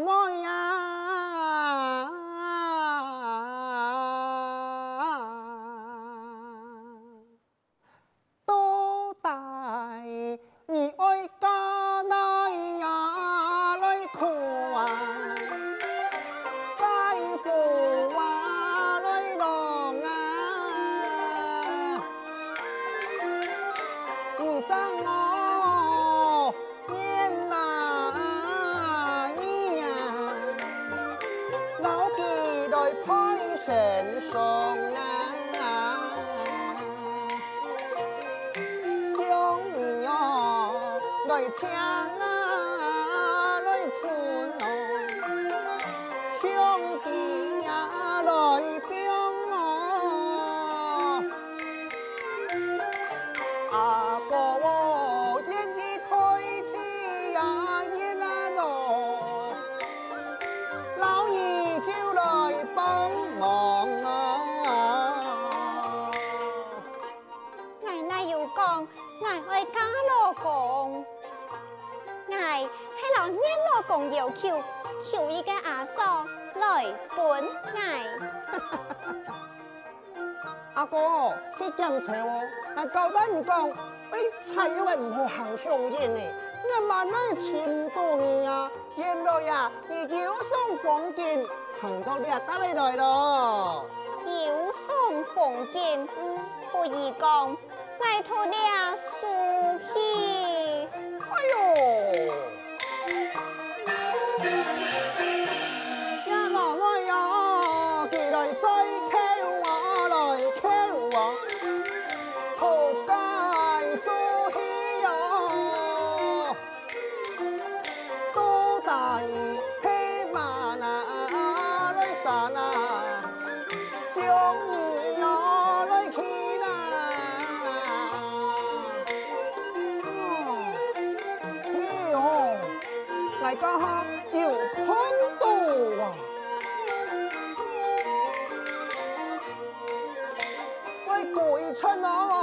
妹呀、啊，多大你爱家内呀来看，在乎话来浪啊，你将啊，交代你讲，哎，菜因为唔好行香烟呢，我慢慢寻到你啊。原来呀，你有送黄金，行到你啊，得你来咯。有送奉金，不宜讲，拜托了苏西。大家哈要看到啊！喂，鬼亲啊，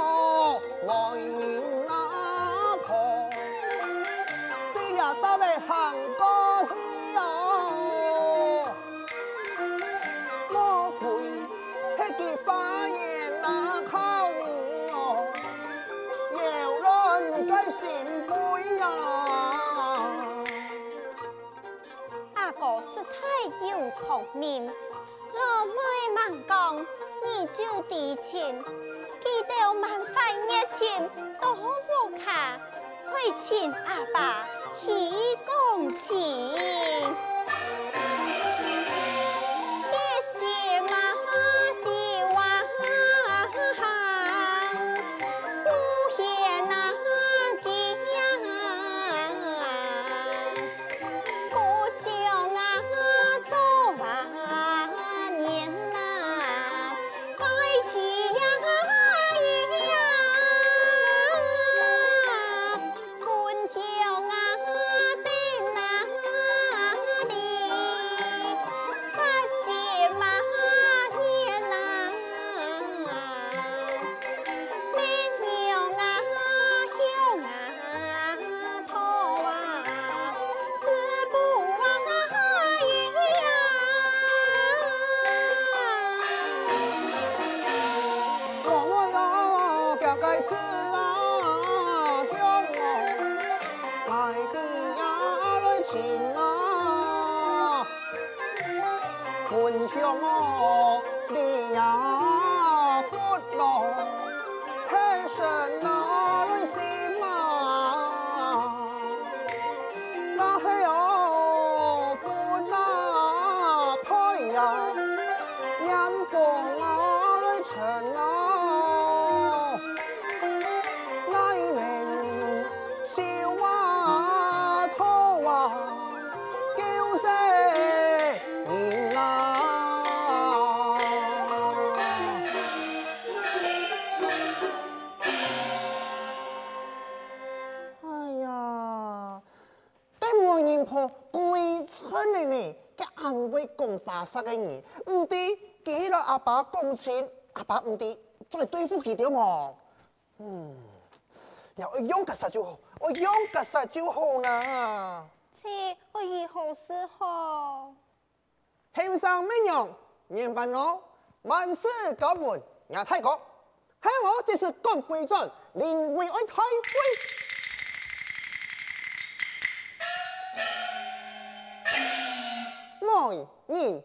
你就地钱，记得万块热情多福卡，会请阿爸喜共钱。分享哦，你呀福咯，嘿神啊来心人婆贵亲的呢，给安慰讲花实嘅人，唔啲记落阿爸讲钱，阿爸唔啲再对付佢条嘛。嗯，又用吉实就好，我用吉实就好啦。切我以后是好？天上美娘，年饭咯，万事高门亚太国，还有我这是光辉传，临危你。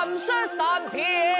三生三世。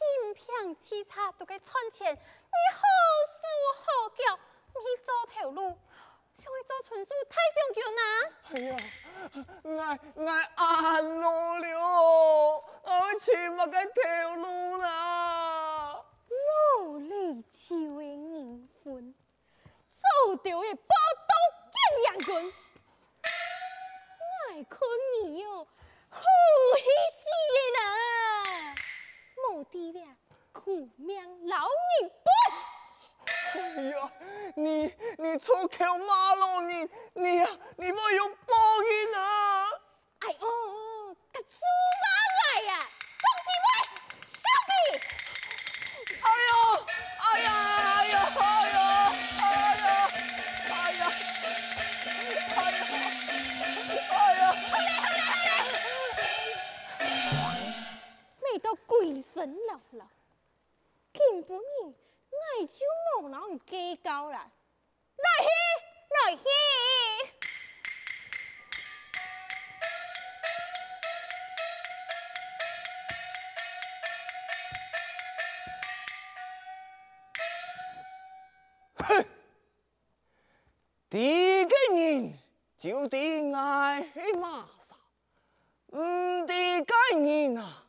偏偏凄惨都给赚钱，你好手好叫，你走条路，想去做纯属太讲究呐！哎呀，我我安老了，我钱物嘅条路啦。老李就会银婚，走掉嘅宝刀见两棍，爱看你哦，好喜死啦！冇地了，苦命老人不。哎呀，你你出口骂老人，你呀，你莫有报应啊！哎哦，个猪妈来呀！鬼神姥姥，根本你爱就无人计较啦，来去，来去。第一个人就得爱马莎，唔得个人啊！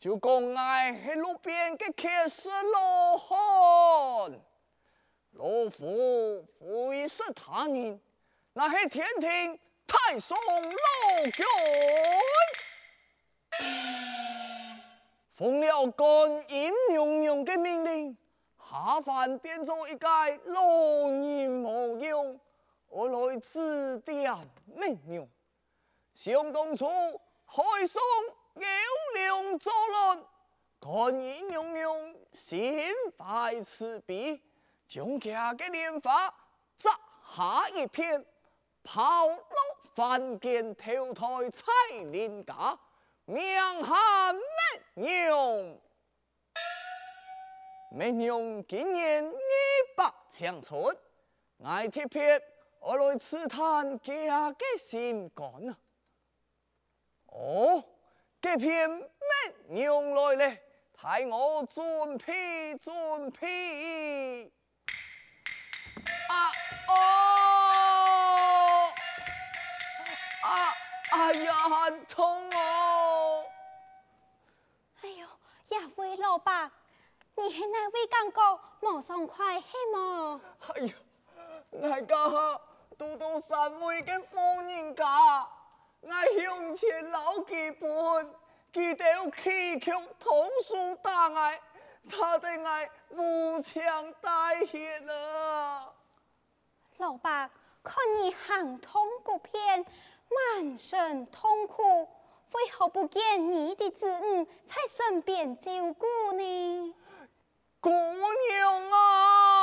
就讲爱喺路边嘅乞食老汉，老夫不是他人，那是天庭太上老君，奉了观音娘娘嘅命令，下凡变做一介老人模样，我来指点命娘，想当初海上。有两座人，观音娘娘心怀慈悲，将家的莲花摘下一片，抛落凡间投胎采人家，名喊美娘。美娘今年二百长春，爱贴片我来刺探家的心肝啊！哦。这片媚娘来了，替我准备准备。啊哦！啊哎呀，很痛哦！哎呦，亚辉老伯，你系哪位干哥？莫爽快系么？哎呀，那个都督三位嘅富人家。我向前老几本，记得祈求同书大爱，他的爱无强大血了。老爸，看你行通不片，满身痛苦，为何不见你的子女在身边照顾呢？姑娘啊！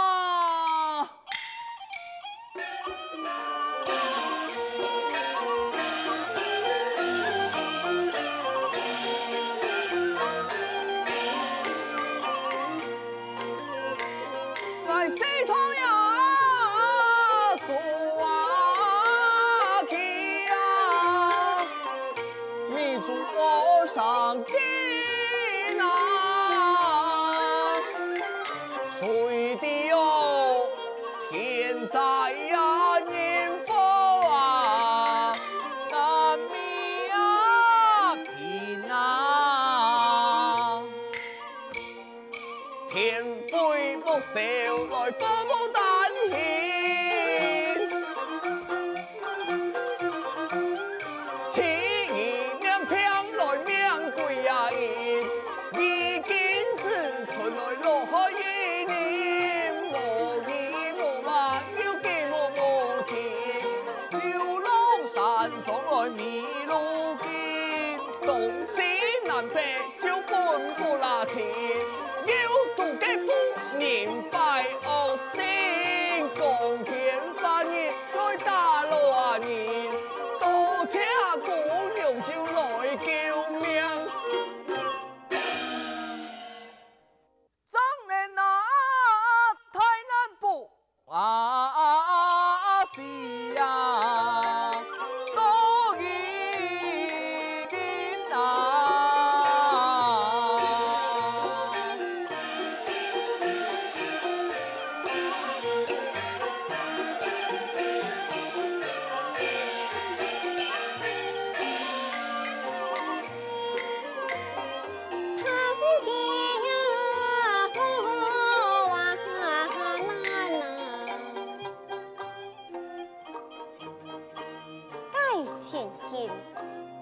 前天，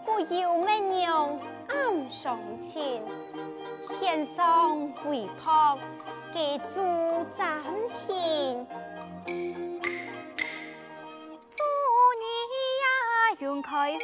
我有没娘暗上情，献上桂炮给主赞品。祝你呀，永开。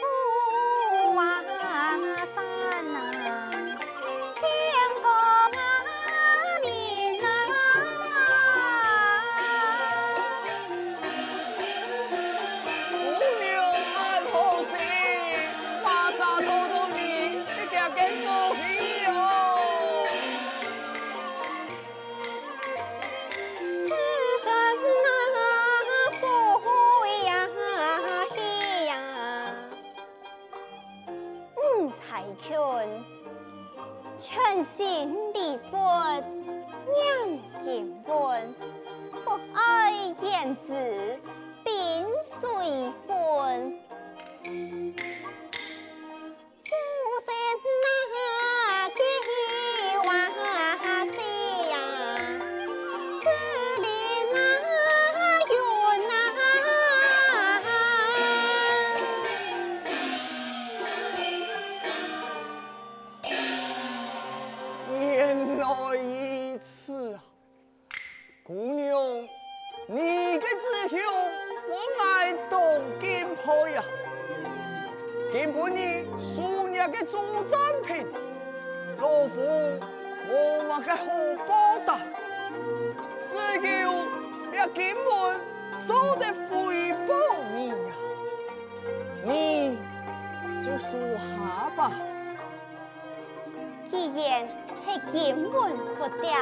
既然是金文佛殿，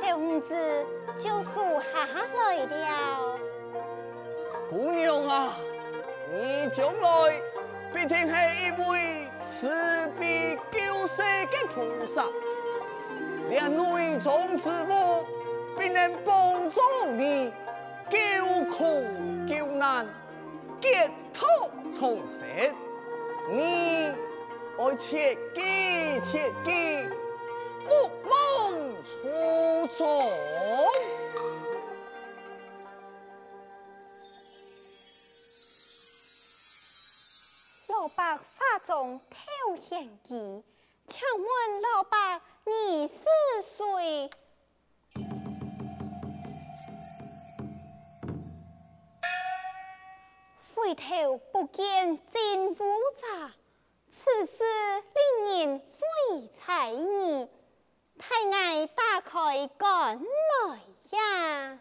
小五子就数下来了。姑娘啊，你将来必定是一位慈悲救世的菩萨，连内众之母必能帮助你救苦救难，解脱重生。你。要切记切记，不忘初衷。老伯发中偷闲计。请问老伯，你是谁？回头不见金乌扎，此事令人非猜疑。太爱打开讲来呀！